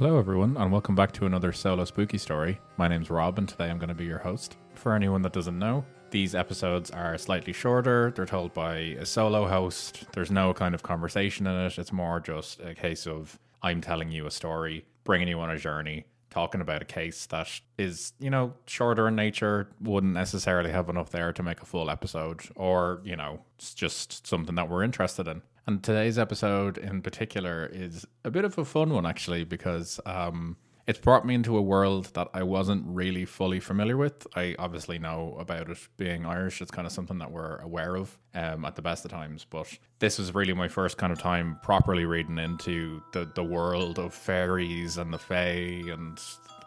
Hello, everyone, and welcome back to another solo spooky story. My name's Rob, and today I'm going to be your host. For anyone that doesn't know, these episodes are slightly shorter. They're told by a solo host. There's no kind of conversation in it. It's more just a case of I'm telling you a story, bringing you on a journey, talking about a case that is, you know, shorter in nature, wouldn't necessarily have enough there to make a full episode, or, you know, it's just something that we're interested in. And today's episode in particular is a bit of a fun one, actually, because um, it's brought me into a world that I wasn't really fully familiar with. I obviously know about it being Irish. It's kind of something that we're aware of um, at the best of times. But this was really my first kind of time properly reading into the, the world of fairies and the fae and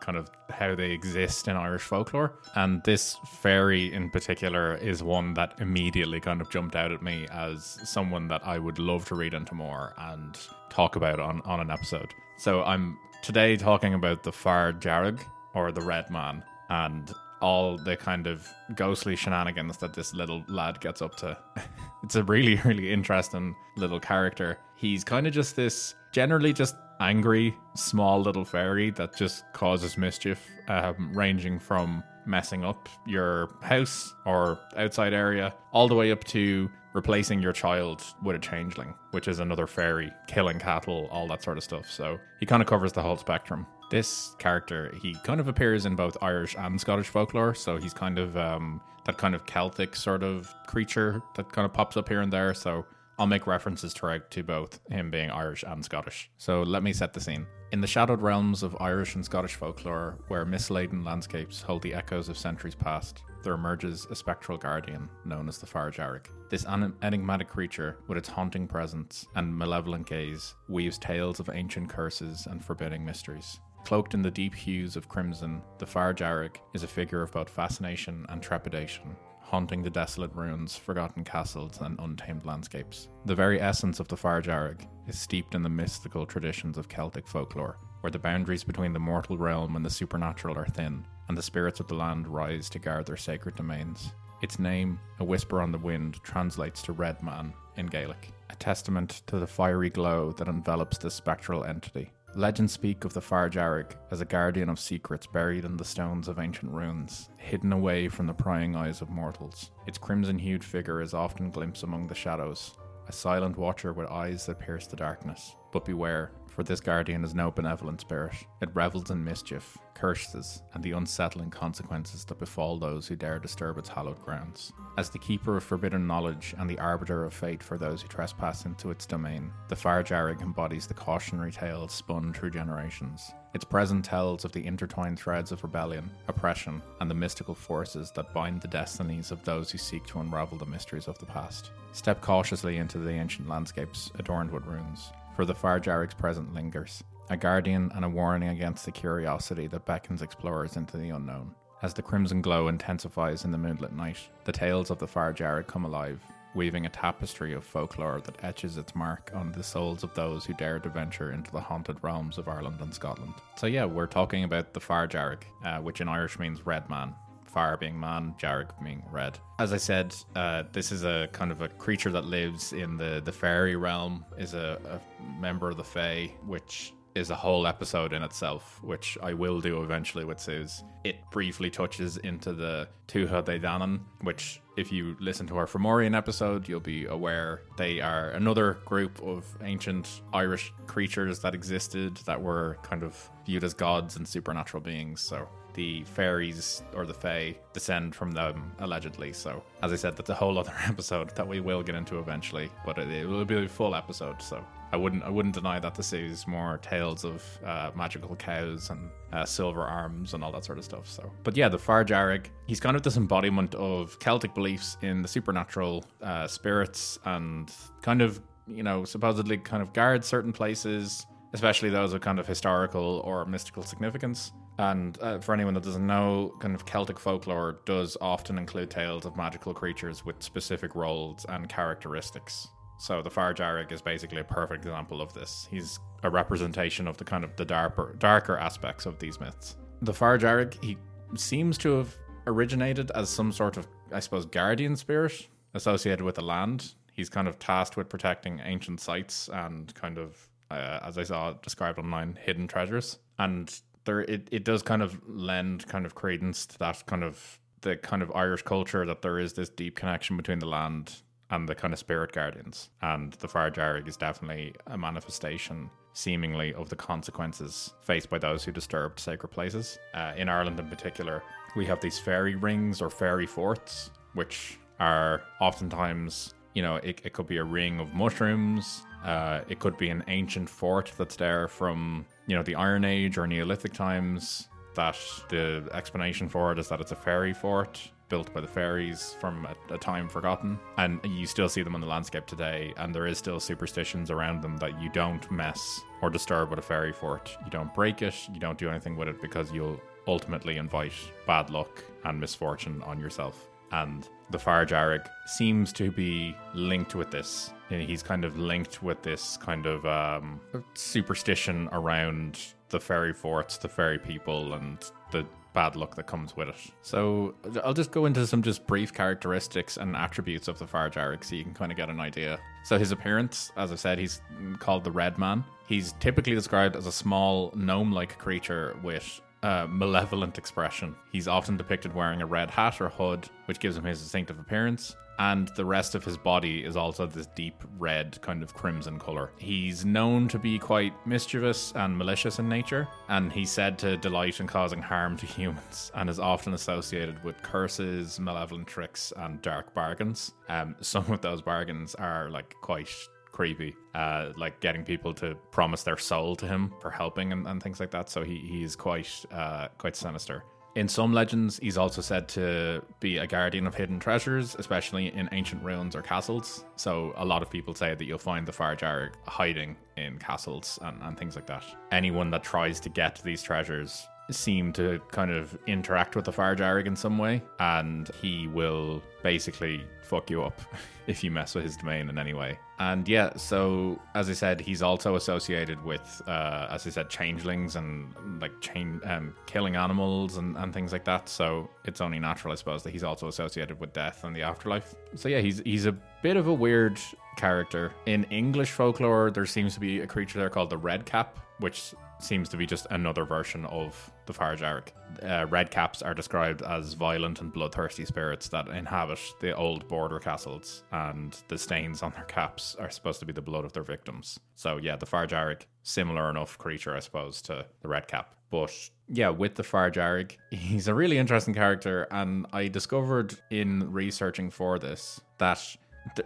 kind of how they exist in Irish folklore. And this fairy in particular is one that immediately kind of jumped out at me as someone that I would love to read into more and talk about on, on an episode. So I'm today talking about the Fear Dearg or the Red Man and all the kind of ghostly shenanigans that this little lad gets up to. it's a really, really interesting little character. He's kind of just this generally just angry, small little fairy that just causes mischief, um, ranging from messing up your house or outside area, all the way up to replacing your child with a changeling, which is another fairy, killing cattle, all that sort of stuff. So he kind of covers the whole spectrum. This character, he kind of appears in both Irish and Scottish folklore, so he's kind of um, that kind of Celtic sort of creature that kind of pops up here and there. So I'll make references to both him being Irish and Scottish. So let me set the scene. In the shadowed realms of Irish and Scottish folklore, where mist-laden landscapes hold the echoes of centuries past, there emerges a spectral guardian known as the Dearg. This enigmatic creature, with its haunting presence and malevolent gaze, weaves tales of ancient curses and forbidding mysteries. Cloaked in the deep hues of crimson, the Fear is a figure of both fascination and trepidation, haunting the desolate ruins, forgotten castles, and untamed landscapes. The very essence of the Fear Dearg is steeped in the mystical traditions of Celtic folklore, where the boundaries between the mortal realm and the supernatural are thin, and the spirits of the land rise to guard their sacred domains. Its name, a whisper on the wind, translates to Red Man in Gaelic, a testament to the fiery glow that envelops this spectral entity. Legends speak of the Fear Dearg as a guardian of secrets buried in the stones of ancient ruins, hidden away from the prying eyes of mortals. Its crimson hued figure is often glimpsed among the shadows, a silent watcher with eyes that pierce the darkness. But beware, for this guardian is no benevolent spirit. It revels in mischief, curses, and the unsettling consequences that befall those who dare disturb its hallowed grounds. As the keeper of forbidden knowledge and the arbiter of fate for those who trespass into its domain, the Fear Dearg embodies the cautionary tales spun through generations. Its present tells of the intertwined threads of rebellion, oppression, and the mystical forces that bind the destinies of those who seek to unravel the mysteries of the past. Step cautiously into the ancient landscapes adorned with runes, for the Fear Dearg's present lingers, a guardian and a warning against the curiosity that beckons explorers into the unknown. As the crimson glow intensifies in the moonlit night, the tales of the Fear Dearg come alive, weaving a tapestry of folklore that etches its mark on the souls of those who dare to venture into the haunted realms of Ireland and Scotland. So, yeah, we're talking about the Fear Dearg, uh, which in Irish means red man. Fear being man, Dearg being red. As I said, uh, this is a kind of a creature that lives in the, the fairy realm, is a, a member of the Fae, which is a whole episode in itself, which I will do eventually with Suze. It briefly touches into the Tuatha De Danann, which, if you listen to our Fomorian episode, you'll be aware they are another group of ancient Irish creatures that existed that were kind of viewed as gods and supernatural beings. So the fairies or the fae descend from them allegedly. So, as I said, that's a whole other episode that we will get into eventually, but it, it will be a full episode. So, I wouldn't I wouldn't deny that this is more tales of uh, magical cows and uh, silver arms and all that sort of stuff. So, but yeah, the Fear Dearg, he's kind of this embodiment of Celtic beliefs in the supernatural uh, spirits and kind of you know supposedly kind of guards certain places, especially those of kind of historical or mystical significance. And uh, for anyone that doesn't know, kind of Celtic folklore does often include tales of magical creatures with specific roles and characteristics. So the Fear Dearg is basically a perfect example of this. He's a representation of the kind of the darker, darker aspects of these myths. The Fear Dearg, he seems to have originated as some sort of, I suppose, guardian spirit associated with the land. He's kind of tasked with protecting ancient sites and kind of uh, as I saw described online, hidden treasures. and there it, it does kind of lend kind of credence to that kind of the kind of Irish culture that there is this deep connection between the land and the kind of spirit guardians. And the Fear Dearg is definitely a manifestation, seemingly, of the consequences faced by those who disturbed sacred places. Uh, in Ireland, in particular, we have these fairy rings or fairy forts, which are oftentimes, you know, it, it could be a ring of mushrooms. Uh, it could be an ancient fort that's there from, you know, the Iron Age or Neolithic times that the explanation for it is that it's a fairy fort built by the fairies from a, a, time forgotten. And you still see them on the landscape today, and there is still superstitions around them that you don't mess or disturb with a fairy fort. You don't break it, you don't do anything with it because you'll ultimately invite bad luck and misfortune on yourself. And the Fear Dearg seems to be linked with this. And He's kind of linked with this kind of um, superstition around the fairy forts, the fairy people, and the bad luck that comes with it. So I'll just go into some just brief characteristics and attributes of the Fear Dearg so you can kind of get an idea. So his appearance, as I said, he's called the Red Man. He's typically described as a small gnome-like creature with a malevolent expression. He's often depicted wearing a red hat or hood, which gives him his distinctive appearance and the rest of his body is also this deep red, kind of crimson color. He's known to be quite mischievous and malicious in nature, and he's said to delight in causing harm to humans, and is often associated with curses, malevolent tricks, and dark bargains. Um, some of those bargains are like quite creepy, uh, like getting people to promise their soul to him for helping and, and things like that. So he, he is quite uh, quite sinister. In some legends, he's also said to be a guardian of hidden treasures, especially in ancient ruins or castles. So, a lot of people say that you'll find the Dearg hiding in castles and, and things like that. Anyone that tries to get these treasures seem to kind of interact with the Fear Dearg in some way, and he will basically fuck you up if you mess with his domain in any way. And yeah, so as I said, he's also associated with, uh, as I said, changelings and like chain um, killing animals and, and things like that. So it's only natural, I suppose, that he's also associated with death and the afterlife. So yeah, he's he's a bit of a weird character. In English folklore, there seems to be a creature there called the Red Cap, which seems to be just another version of the Fear Dearg. Uh, red caps are described as violent and bloodthirsty spirits that inhabit the old border castles, and the stains on their caps are supposed to be the blood of their victims. So, yeah, the Fear Dearg, similar enough creature, I suppose, to the Red Cap. But yeah, with the Dearg, he's a really interesting character, and I discovered in researching for this that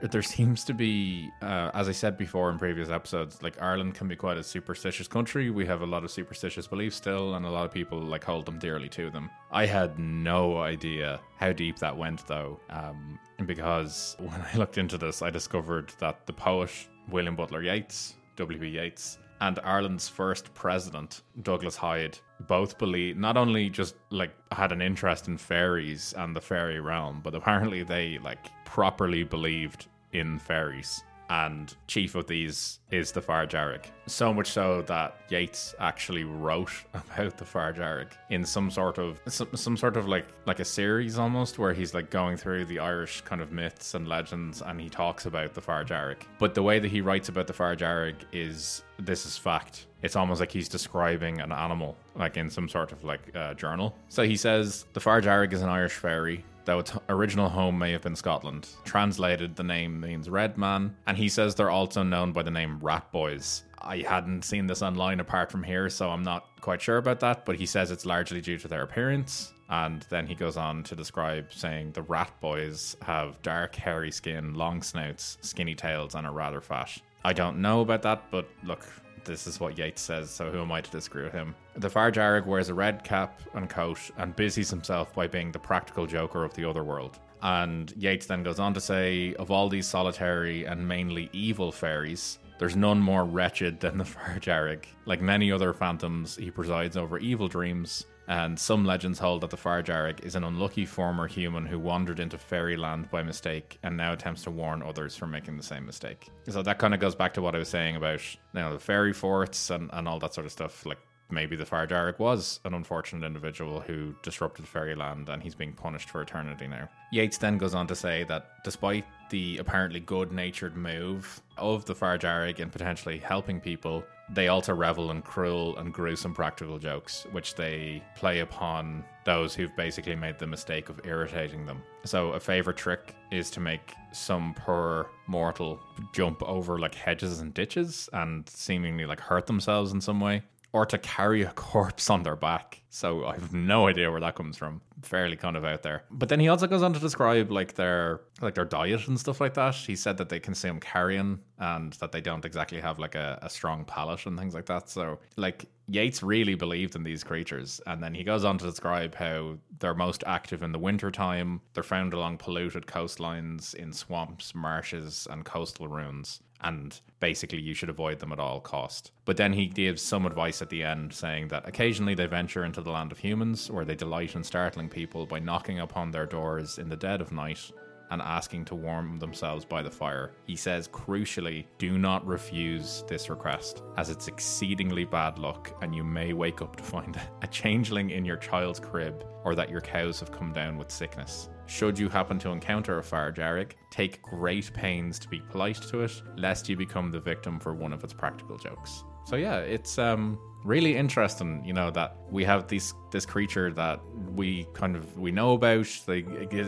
there seems to be, uh, as I said before in previous episodes, like Ireland can be quite a superstitious country. We have a lot of superstitious beliefs still, and a lot of people like hold them dearly to them. I had no idea how deep that went, though, um, because when I looked into this, I discovered that the poet William Butler Yeats, W.B. Yeats, and Ireland's first president, Douglas Hyde, both believe not only just like had an interest in fairies and the fairy realm, but apparently they like properly believed in fairies and chief of these is the Dearg. So much so that Yeats actually wrote about the Dearg in some sort of some, some sort of like like a series almost where he's like going through the Irish kind of myths and legends and he talks about the Dearg. But the way that he writes about the Dearg is this is fact. It's almost like he's describing an animal, like in some sort of like uh, journal. So he says the Dearg is an Irish fairy though its original home may have been Scotland. Translated, the name means red man, and he says they're also known by the name Rat Boys. I hadn't seen this online apart from here, so I'm not quite sure about that, but he says it's largely due to their appearance. And then he goes on to describe saying the rat boys have dark, hairy skin, long snouts, skinny tails, and are rather fat. I don't know about that, but look, this is what Yeats says, so who am I to disagree with him? The Dearg wears a red cap and coat and busies himself by being the practical joker of the other world. And Yeats then goes on to say, of all these solitary and mainly evil fairies, there's none more wretched than the Dearg. Like many other phantoms, he presides over evil dreams, and some legends hold that the Dearg is an unlucky former human who wandered into fairyland by mistake and now attempts to warn others from making the same mistake. So that kind of goes back to what I was saying about you know the fairy forts and, and all that sort of stuff. Like maybe the Fear Dearg was an unfortunate individual who disrupted fairyland and he's being punished for eternity now. Yeats then goes on to say that despite the apparently good natured move of the Fear Dearg in potentially helping people, they also revel in cruel and gruesome practical jokes, which they play upon those who've basically made the mistake of irritating them. So, a favorite trick is to make some poor mortal jump over like hedges and ditches and seemingly like hurt themselves in some way or to carry a corpse on their back. So I have no idea where that comes from. Fairly kind of out there. But then he also goes on to describe like their like their diet and stuff like that. He said that they consume carrion and that they don't exactly have like a, a strong palate and things like that. So like Yeats really believed in these creatures. And then he goes on to describe how they're most active in the wintertime. They're found along polluted coastlines, in swamps, marshes, and coastal ruins and basically you should avoid them at all cost. But then he gives some advice at the end saying that occasionally they venture into the land of humans where they delight in startling people by knocking upon their doors in the dead of night and asking to warm themselves by the fire. He says, crucially, do not refuse this request, as it's exceedingly bad luck, and you may wake up to find a changeling in your child's crib, or that your cows have come down with sickness. Should you happen to encounter a Fear Dearg, take great pains to be polite to it, lest you become the victim for one of its practical jokes. So yeah, it's um really interesting, you know, that we have this this creature that we kind of we know about. They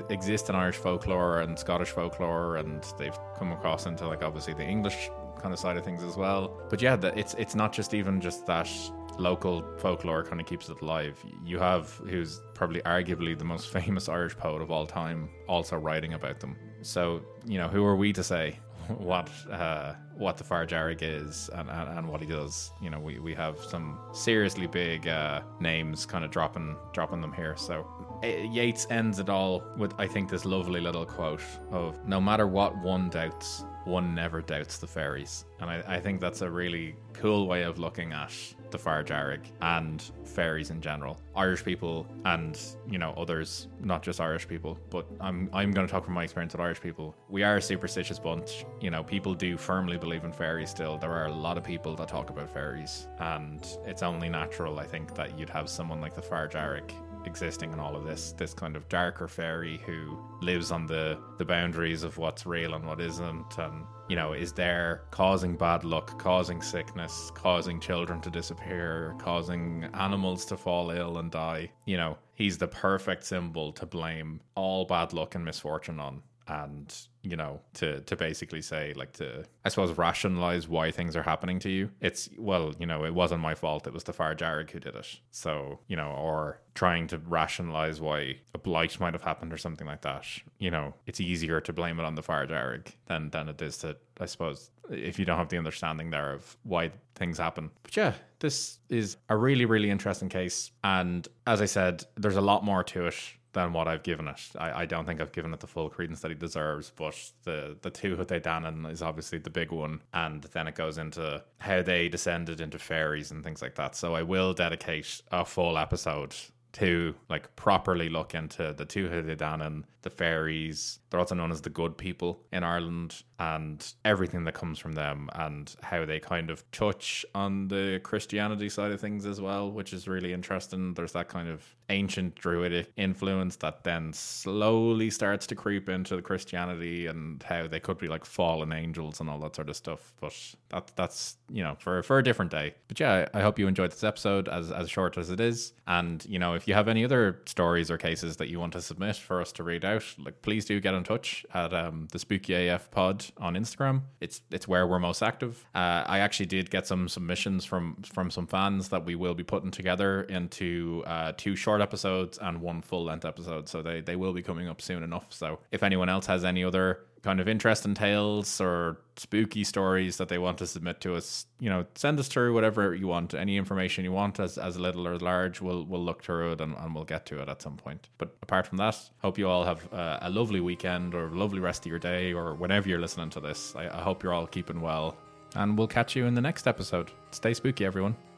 exist in Irish folklore and Scottish folklore, and they've come across into like obviously the English kind of side of things as well. But yeah, it's it's not just even just that local folklore kind of keeps it alive. You have who's probably arguably the most famous Irish poet of all time also writing about them. So, you know, who are we to say what uh, what the Fear Dearg is and, and, and, what he does? You know, we, we have some seriously big uh, names kind of dropping dropping them here. So eh, Yeats ends it all with I think this lovely little quote of no matter what one doubts, one never doubts the fairies. And I, I think that's a really cool way of looking at the Fear Dearg and fairies in general. Irish people and, you know, others, not just Irish people, but I'm I'm gonna talk from my experience with Irish people. We are a superstitious bunch. You know, people do firmly believe in fairies still. There are a lot of people that talk about fairies. And it's only natural, I think, that you'd have someone like the Fear Dearg existing in all of this this kind of darker fairy who lives on the the boundaries of what's real and what isn't. And you know is there causing bad luck causing sickness causing children to disappear causing animals to fall ill and die? You know he's the perfect symbol to blame all bad luck and misfortune on and you know to to basically say like to i suppose rationalize why things are happening to you. It's well you know it wasn't my fault. It was the Fear Dearg who did it. So you know or trying to rationalize why a blight might have happened or something like that. You know it's easier to blame it on the Fear Dearg than than it is to i suppose if you don't have the understanding there of why things happen. But yeah this is a really really interesting case. And as i said there's a lot more to it than what I've given it. I, I don't think I've given it the full credence that he deserves, but the the Tuatha Danann is obviously the big one, and then it goes into how they descended into fairies and things like that. So I will dedicate a full episode to like properly look into the Tuatha Danann, the fairies. They're also known as the good people in Ireland, and everything that comes from them, and how they kind of touch on the Christianity side of things as well, which is really interesting. There's that kind of ancient druidic influence that then slowly starts to creep into the Christianity, and how they could be like fallen angels and all that sort of stuff. But that that's you know for for a different day. But yeah, I hope you enjoyed this episode as as short as it is, and you know if you have any other stories or cases that you want to submit for us to read out, like please do get in touch at um, the Spooky AF Pod on Instagram. It's it's where we're most active. Uh, I actually did get some submissions from from some fans that we will be putting together into uh, two short episodes and one full length episode. So they they will be coming up soon enough. So if anyone else has any other kind of interesting tales or spooky stories that they want to submit to us, you know, send us through whatever you want, any information you want as, as little or large, we'll, we'll look through it and, and we'll get to it at some point. But apart from that, hope you all have uh, a lovely weekend or a lovely rest of your day or whenever you're listening to this. I, I hope you're all keeping well and we'll catch you in the next episode. Stay spooky, everyone.